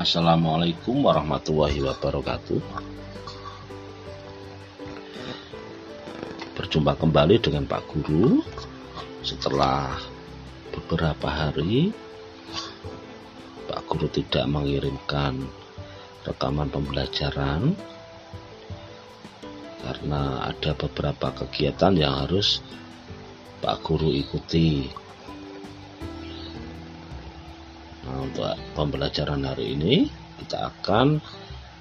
Assalamualaikum warahmatullahi wabarakatuh. Berjumpa kembali dengan Pak Guru setelah beberapa hari Pak Guru tidak mengirimkan rekaman pembelajaran karena ada beberapa kegiatan yang harus Pak Guru ikuti. Untuk pembelajaran hari ini kita akan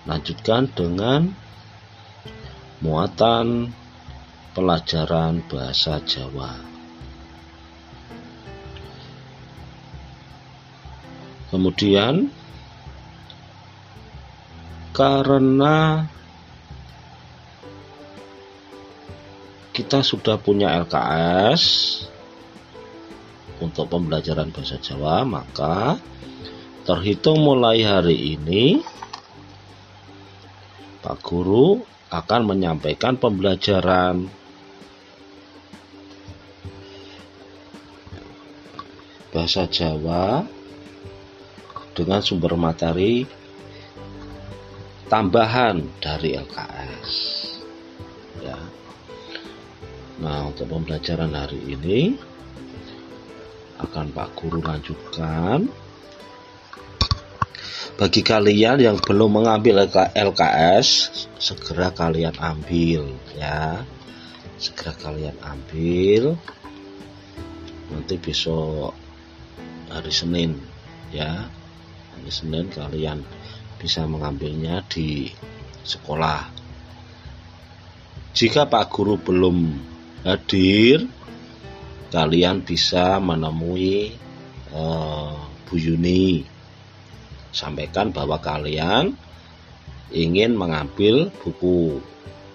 lanjutkan dengan muatan pelajaran bahasa Jawa. Kemudian karena kita sudah punya LKS untuk pembelajaran bahasa Jawa, maka terhitung mulai hari ini Pak Guru akan menyampaikan pembelajaran bahasa Jawa dengan sumber materi tambahan dari LKS. Ya. Nah, untuk pembelajaran hari ini akan Pak Guru lanjutkan. Bagi kalian yang belum mengambil LKS, segera kalian ambil ya. Segera kalian ambil. Nanti besok hari Senin ya. Hari Senin kalian bisa mengambilnya di sekolah. Jika Pak Guru belum hadir, kalian bisa menemui uh, Bu Yuni. Sampaikan bahwa kalian ingin mengambil buku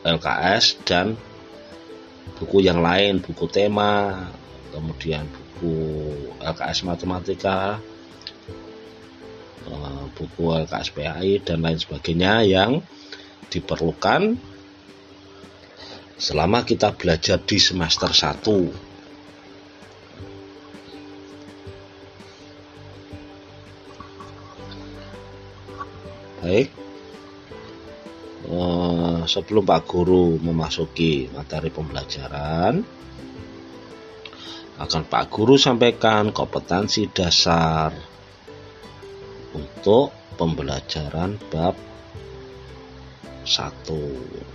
LKS dan buku yang lain, buku tema, kemudian buku LKS matematika, uh, buku LKS PAI dan lain sebagainya yang diperlukan selama kita belajar di semester 1 baik. Eh, sebelum Pak Guru memasuki materi pembelajaran akan Pak Guru sampaikan kompetensi dasar untuk pembelajaran bab 1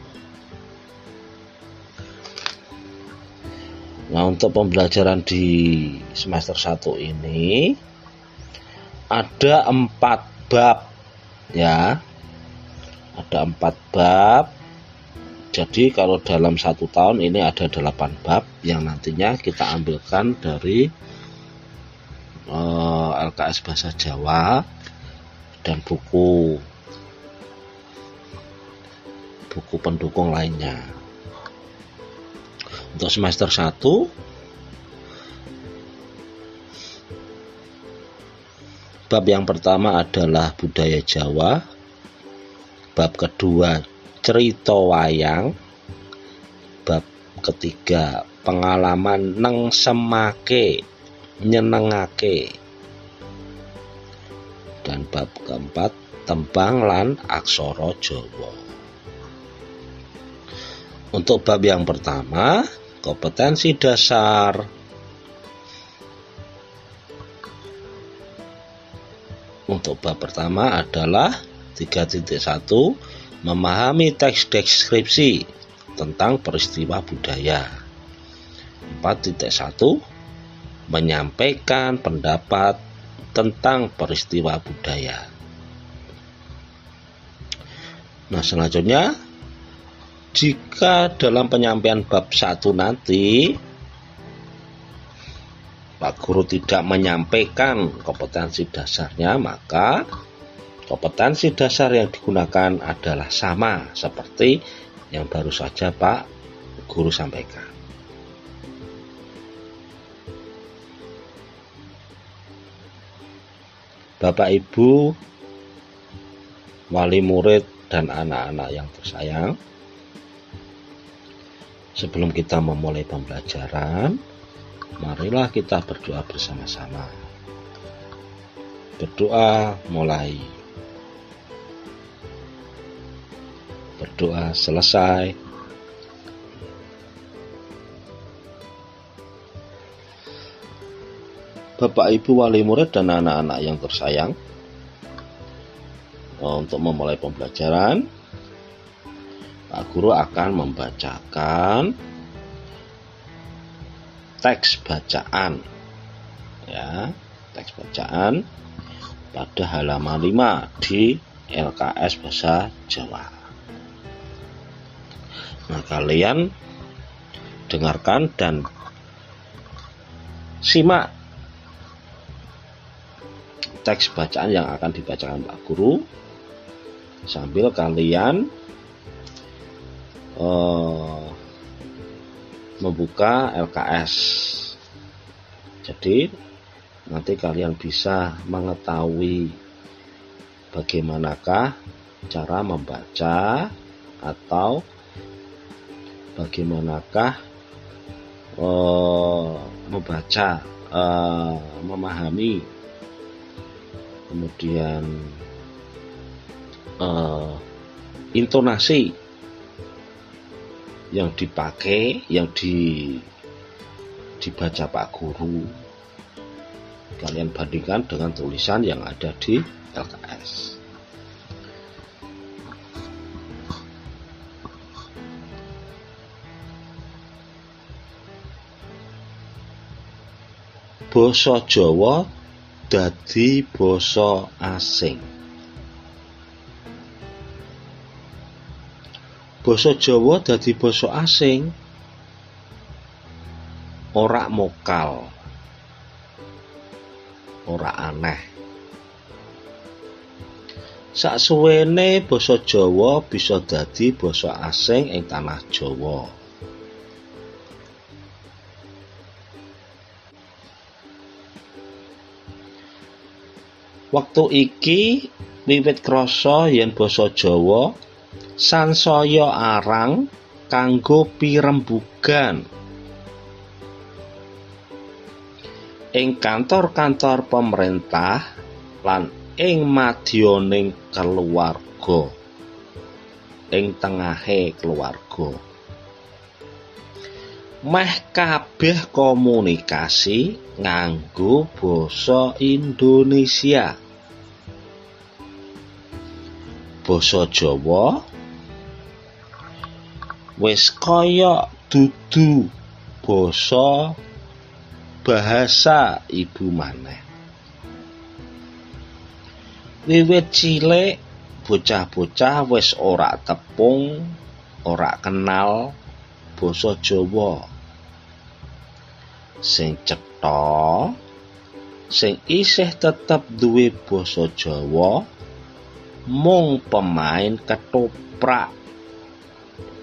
Nah untuk pembelajaran di semester 1 ini ada empat bab ya. Ada empat bab. Jadi kalau dalam satu tahun ini ada delapan bab yang nantinya kita ambilkan dari eh, LKS Bahasa Jawa dan buku buku pendukung lainnya. Untuk semester 1 Bab yang pertama adalah budaya Jawa. Bab kedua cerita wayang. Bab ketiga pengalaman neng semake nyenengake. Dan bab keempat tembang lan aksara Jawa. Untuk bab yang pertama, kompetensi dasar untuk bab pertama adalah 3.1 memahami teks deskripsi tentang peristiwa budaya. 4.1 menyampaikan pendapat tentang peristiwa budaya. Nah selanjutnya jika dalam penyampaian bab 1 nanti Pak Guru tidak menyampaikan kompetensi dasarnya, maka kompetensi dasar yang digunakan adalah sama seperti yang baru saja Pak Guru sampaikan. Bapak Ibu, wali murid dan anak-anak yang tersayang, Sebelum kita memulai pembelajaran, Marilah kita berdoa bersama-sama. Berdoa mulai. Berdoa selesai. Bapak, Ibu, wali murid, dan anak-anak yang tersayang, eh, untuk memulai pembelajaran, Pak Guru akan membacakan teks bacaan ya teks bacaan pada halaman 5 di LKS Bahasa Jawa. Nah, kalian dengarkan dan simak teks bacaan yang akan dibacakan Pak Guru sambil kalian uh, membuka LKS. Jadi nanti kalian bisa mengetahui bagaimanakah cara membaca atau bagaimanakah uh, membaca, uh, memahami, kemudian uh, intonasi yang dipakai, yang di dibaca Pak Guru. Kalian bandingkan dengan tulisan yang ada di LKS. Basa Jawa dadi basa asing. Basa Jawa dadi basa asing. Ora mokal. Ora aneh. Saksuwene basa Jawa bisa dadi basa asing ing tanah Jawa. Waktu iki wiwit krasa yen basa Jawa sansaya arang kanggo pirembugan. Ing kantor-kantor pemerintah lan ing madyaning keluarga. Ing tengahe keluarga. Meh kabeh komunikasi nganggo basa Indonesia. Basa Jawa wis kaya dudu basa bahasa ibu maneh. Wiwit cilik bocah-bocah wis ora tepung ora kenal basa Jawa. Sing cetha sing isih tetep duwe basa Jawa mung pemain ketoprak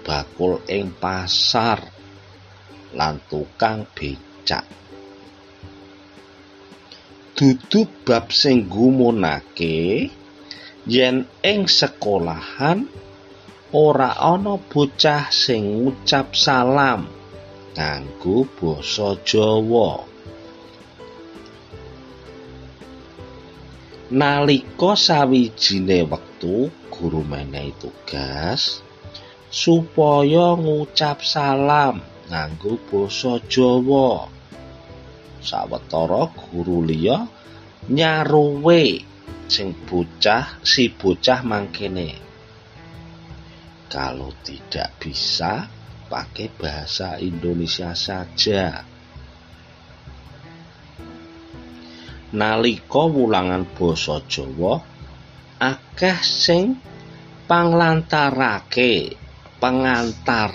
bakul ing pasar lan tukang becak. Dudu bab sing gumunake yen ing sekolahan ora ana bocah sing ngucap salam nganggo basa Jawa. Nalika sawijine wektu guru menehi tugas supaya ngucap salam nganggo basa Jawa. Sawetara guru liya nyaruwe sing bocah si bocah mangkene. Kalau tidak bisa pakai bahasa Indonesia saja. Nalika wulangan basa Jawa akeh sing panglantarake pengantar.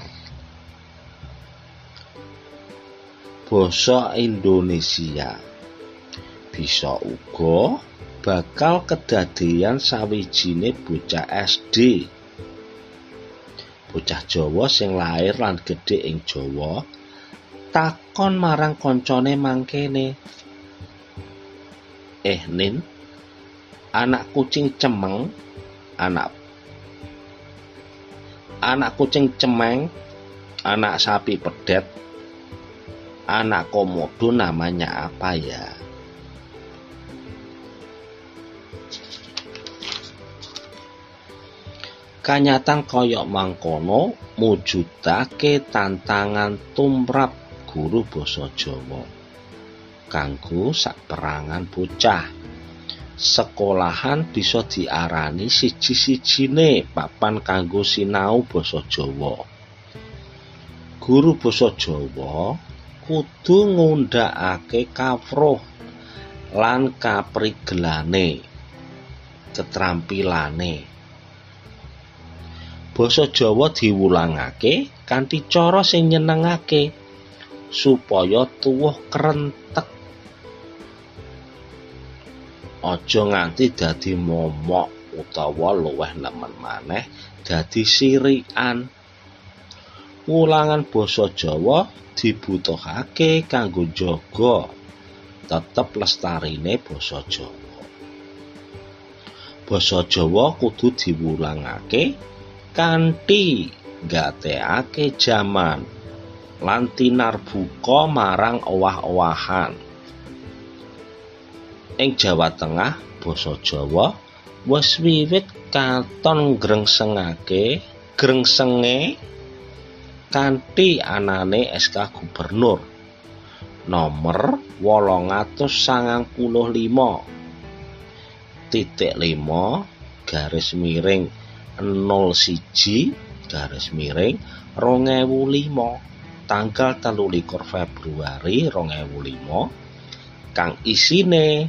Basa Indonesia. Bisa uga bakal kedadian sawijine bocah SD bocah Jawa sing lahir lan gedhe ing Jawa takon marang koncone mangkene. Eh nin anak kucing cemeng anak anak kucing cemeng, anak sapi pedet, anak komodo namanya apa ya? Kanyatan kaya mangkono mujudake tantangan tumrap guru basa Jawa kanggo saperangan bocah. Sekolahan bisa diarani siji-sijine papan kanggo sinau basa Jawa. Guru basa Jawa kudu ngundhakake kafruh lan kaprigelane ketrampilane basa Jawa diwulangake kanthi cara sing nyenengake supaya tuwuh krentek aja nganti dadi momok utawa luweh nemen maneh dadi sirikan ulangan basa Jawa dibutuhake kanggo jaga tetep lestarine basa Jawa basa Jawa kudu diwulangake kanthi gateake jaman lan tinarbuka marang owah-owahan. Ing Jawa Tengah, basa Jawa wis wiwit katon grengsengake grengsenge kanthi anane SK Gubernur. Nomor 895 titik 5 garis miring 01 garis miring 2005 tanggal 23 Februari 2005 kang isine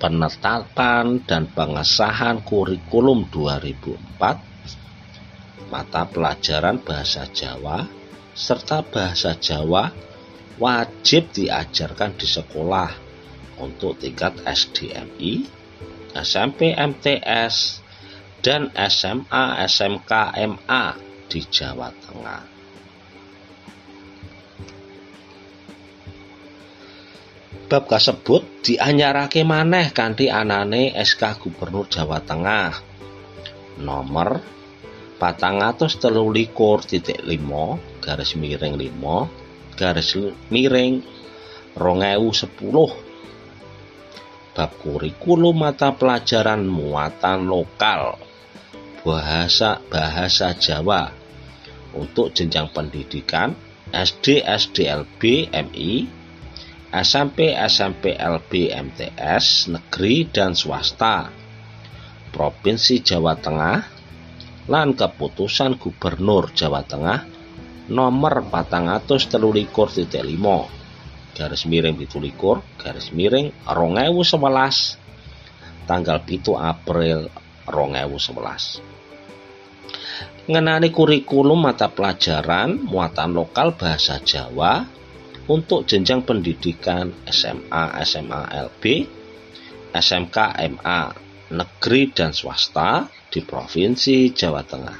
penetapan dan pengesahan kurikulum 2004 mata pelajaran bahasa Jawa serta bahasa Jawa wajib diajarkan di sekolah untuk tingkat SDMI, SMP MTS, dan SMA SMK MA di Jawa Tengah. Bab kasebut dianyarake maneh kanthi anane SK Gubernur Jawa Tengah. Nomor 433.5 garis miring 5 garis miring 2010 bab kurikulum mata pelajaran muatan lokal bahasa bahasa Jawa. Untuk jenjang pendidikan SD SDLB MI, SMP SMP LB MTS negeri dan swasta. Provinsi Jawa Tengah lan keputusan Gubernur Jawa Tengah nomor 433.5 garis miring 17 garis miring 2011 tanggal 7 April 2011 ngenani kurikulum mata pelajaran muatan lokal bahasa Jawa untuk jenjang pendidikan SMA, SMA LB, SMK MA negeri dan swasta di Provinsi Jawa Tengah.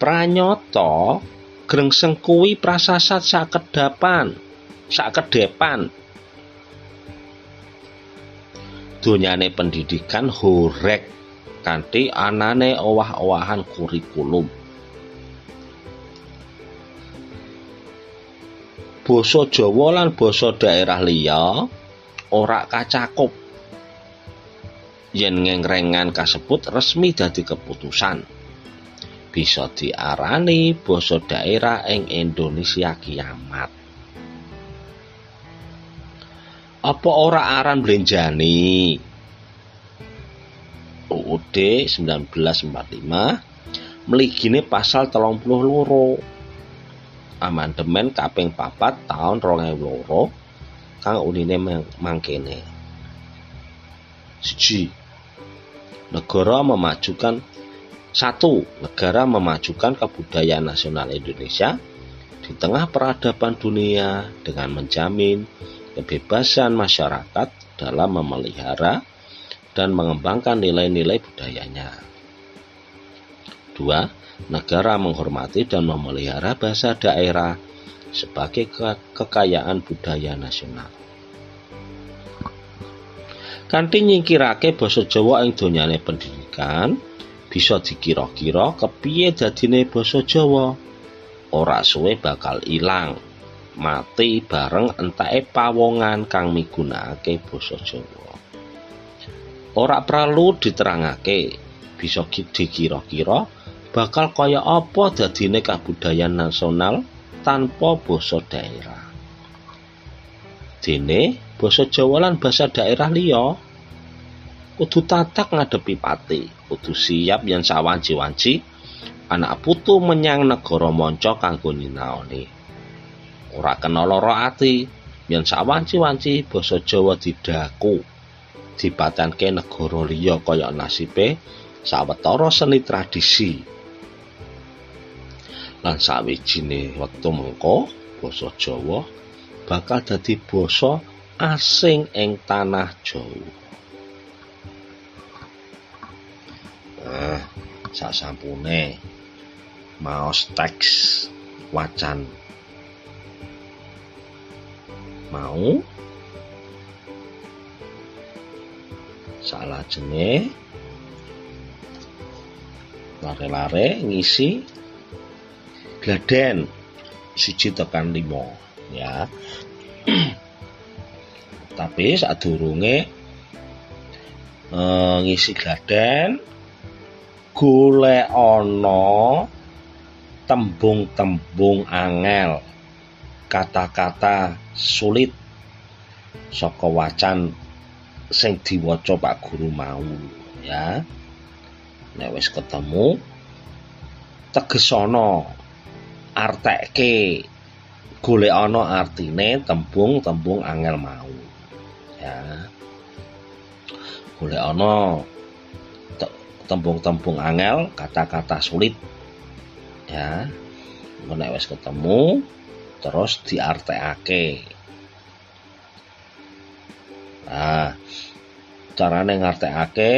Pranyoto grengseng kuwi prasasat sakedapan, sakedepan. Donyane pendidikan horek kanthi anane owah-owahan kurikulum. Basa Jawa lan basa daerah liya ora kacakup yen ngengrengan kasebut resmi dadi keputusan. Bisa diarani basa daerah ing Indonesia kiamat. Apa ora aran blenjani? UUD 1945 mligine pasal 32 amandemen kaping papat tahun 2002 kang unine mangkene siji negara memajukan satu negara memajukan kebudayaan nasional Indonesia di tengah peradaban dunia dengan menjamin kebebasan masyarakat dalam memelihara dan mengembangkan nilai-nilai budayanya. Dua, negara menghormati dan memelihara bahasa daerah sebagai ke kekayaan budaya nasional. Kanthi nyingkirake basa Jawa ing donyane pendidikan, bisa dikira-kira kepiye dadine basa Jawa. Ora suwe bakal ilang, mati bareng entake pawongan kang migunakake basa Jawa. ora perlu diterangake bisa dikira-kira bakal kaya apa dadine kabudayan nasional tanpa basa daerah. Dene basa Jawa lan basa daerah liya kudu tatak ngadepi pati, kudu siap yen sawanci-wanci anak putu menyang negara manca kanggo nyinaoni. Ora kena lara ati yen sawanci-wanci basa Jawa didaku dipatenke negara liya kaya nasibe sawetara seni tradisi. Lan sawijine wektu mengko basa Jawa bakal dadi basa asing ing tanah Jawa. Nah, sasampune maos teks wacan mau salah jene lare-lare ngisi gladen siji tekan limo ya. Tapi saat durunge eh, ngisi gladen golek ana tembung-tembung angel kata-kata sulit saka wacan sing diwaca Pak Guru mau ya. Nek wis ketemu tegesono arteke golek ana artine tembung-tembung angel mau ya golek ana tembung-tembung angel, kata-kata sulit. Ya. Nek wis ketemu terus diartekake. Nah, carane ngartekake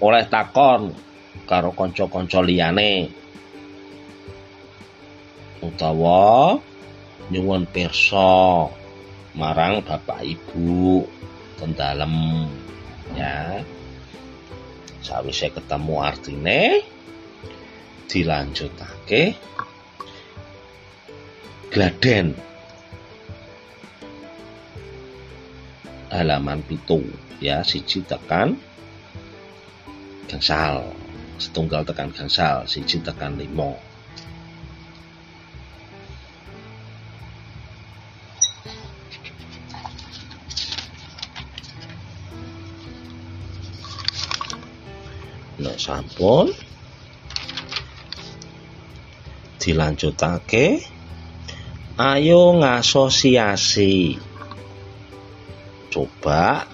oleh takon karo kanca-kanca liyane. Utawa nyuwun pirsa marang bapak ibu ten dalem ya. Sawise ketemu artine dilanjutake gladen. Halaman pitu ya siji tekan gangsal setunggal tekan gangsal siji tekan limo sampun. Dilanjutake. Ayo ngasosiasi. Coba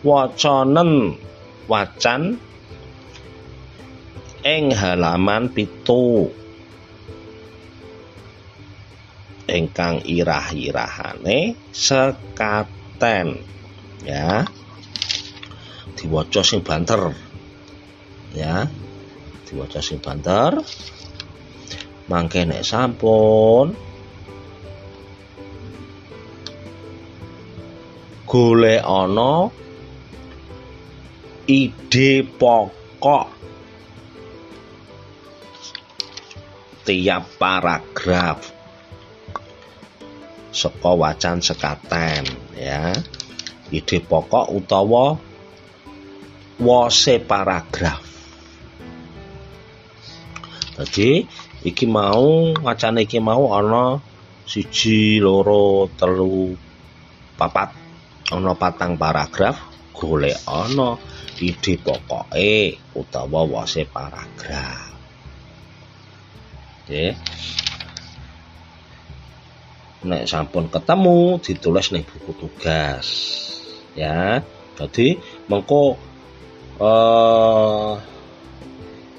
wacanen wacan ing halaman pitu. Ingkang irah-irahane sekaten ya. Diwaca sing banter ya. Diwaca sing banter. Mangke nek sampun. Golek ana ide pokok. Tiap paragraf. Saka wacan sekaten ya. Ide pokok utawa wose paragraf Jadi iki mau wacane iki mau ana siji loro telu papat ana patang paragraf golek ana ide pokoke utawa wase paragraf. Oke. Nek sampun ketemu ditulis ning buku tugas. Ya. Jadi mengko eh uh,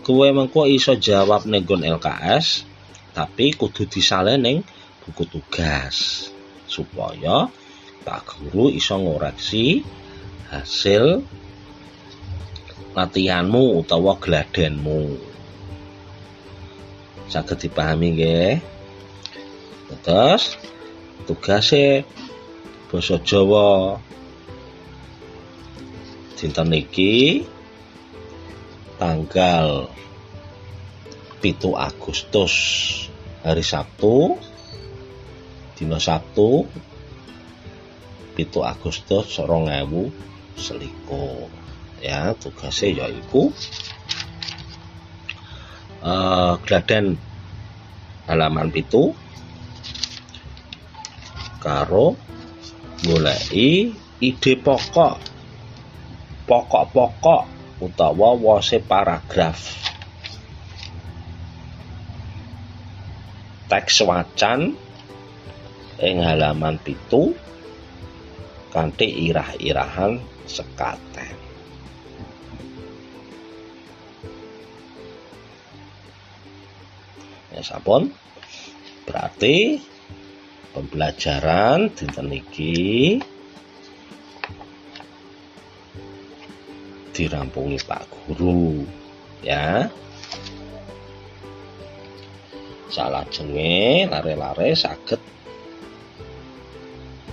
kowe mengko iso jawab ning LKS tapi kudu disale ning buku tugas supaya Pak Guru iso ngoreksi hasil latihanmu utawa gladenmu. Saged dipahami nggih? Terus tugase basa Jawa. Dinten iki tanggal pitu Agustus hari Sabtu dina Sabtu pitu Agustus rong ewu selikur. Ya tugasnya yaiku uh, gladen halaman pitu karo goleki ide pokok pokok-pokok utawa wose paragraf. Teks wacan ing halaman pitu kanthi irah-irahan sekaten ya sampun. Berarti pembelajaran dinten iki dirampungi Pak Guru ya salah jenge lare-lare saged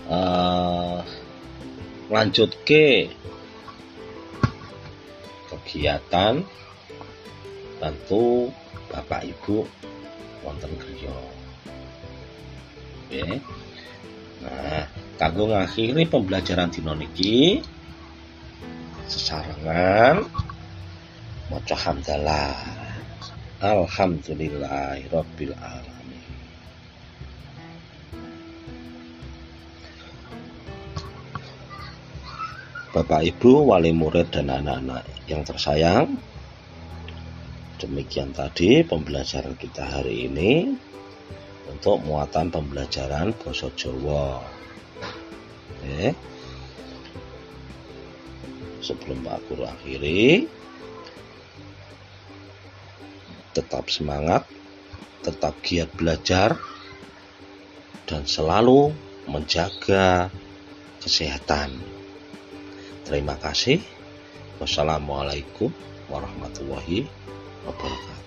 uh, lanjut ke kegiatan bantu Bapak Ibu wonten griya. Oke. Nah, kanggo ngakhiri pembelajaran dina niki sesarengan maca hamdalah. Alhamdulillahirabbil alamin. Bapak Ibu, wali murid dan anak-anak yang tersayang, Demikian tadi pembelajaran kita hari ini untuk muatan pembelajaran bahasa Jawa. Oke. Sebelum Guru akhiri, tetap semangat, tetap giat belajar, dan selalu menjaga kesehatan. Terima kasih. Wassalamualaikum warahmatullahi wabarakatuh.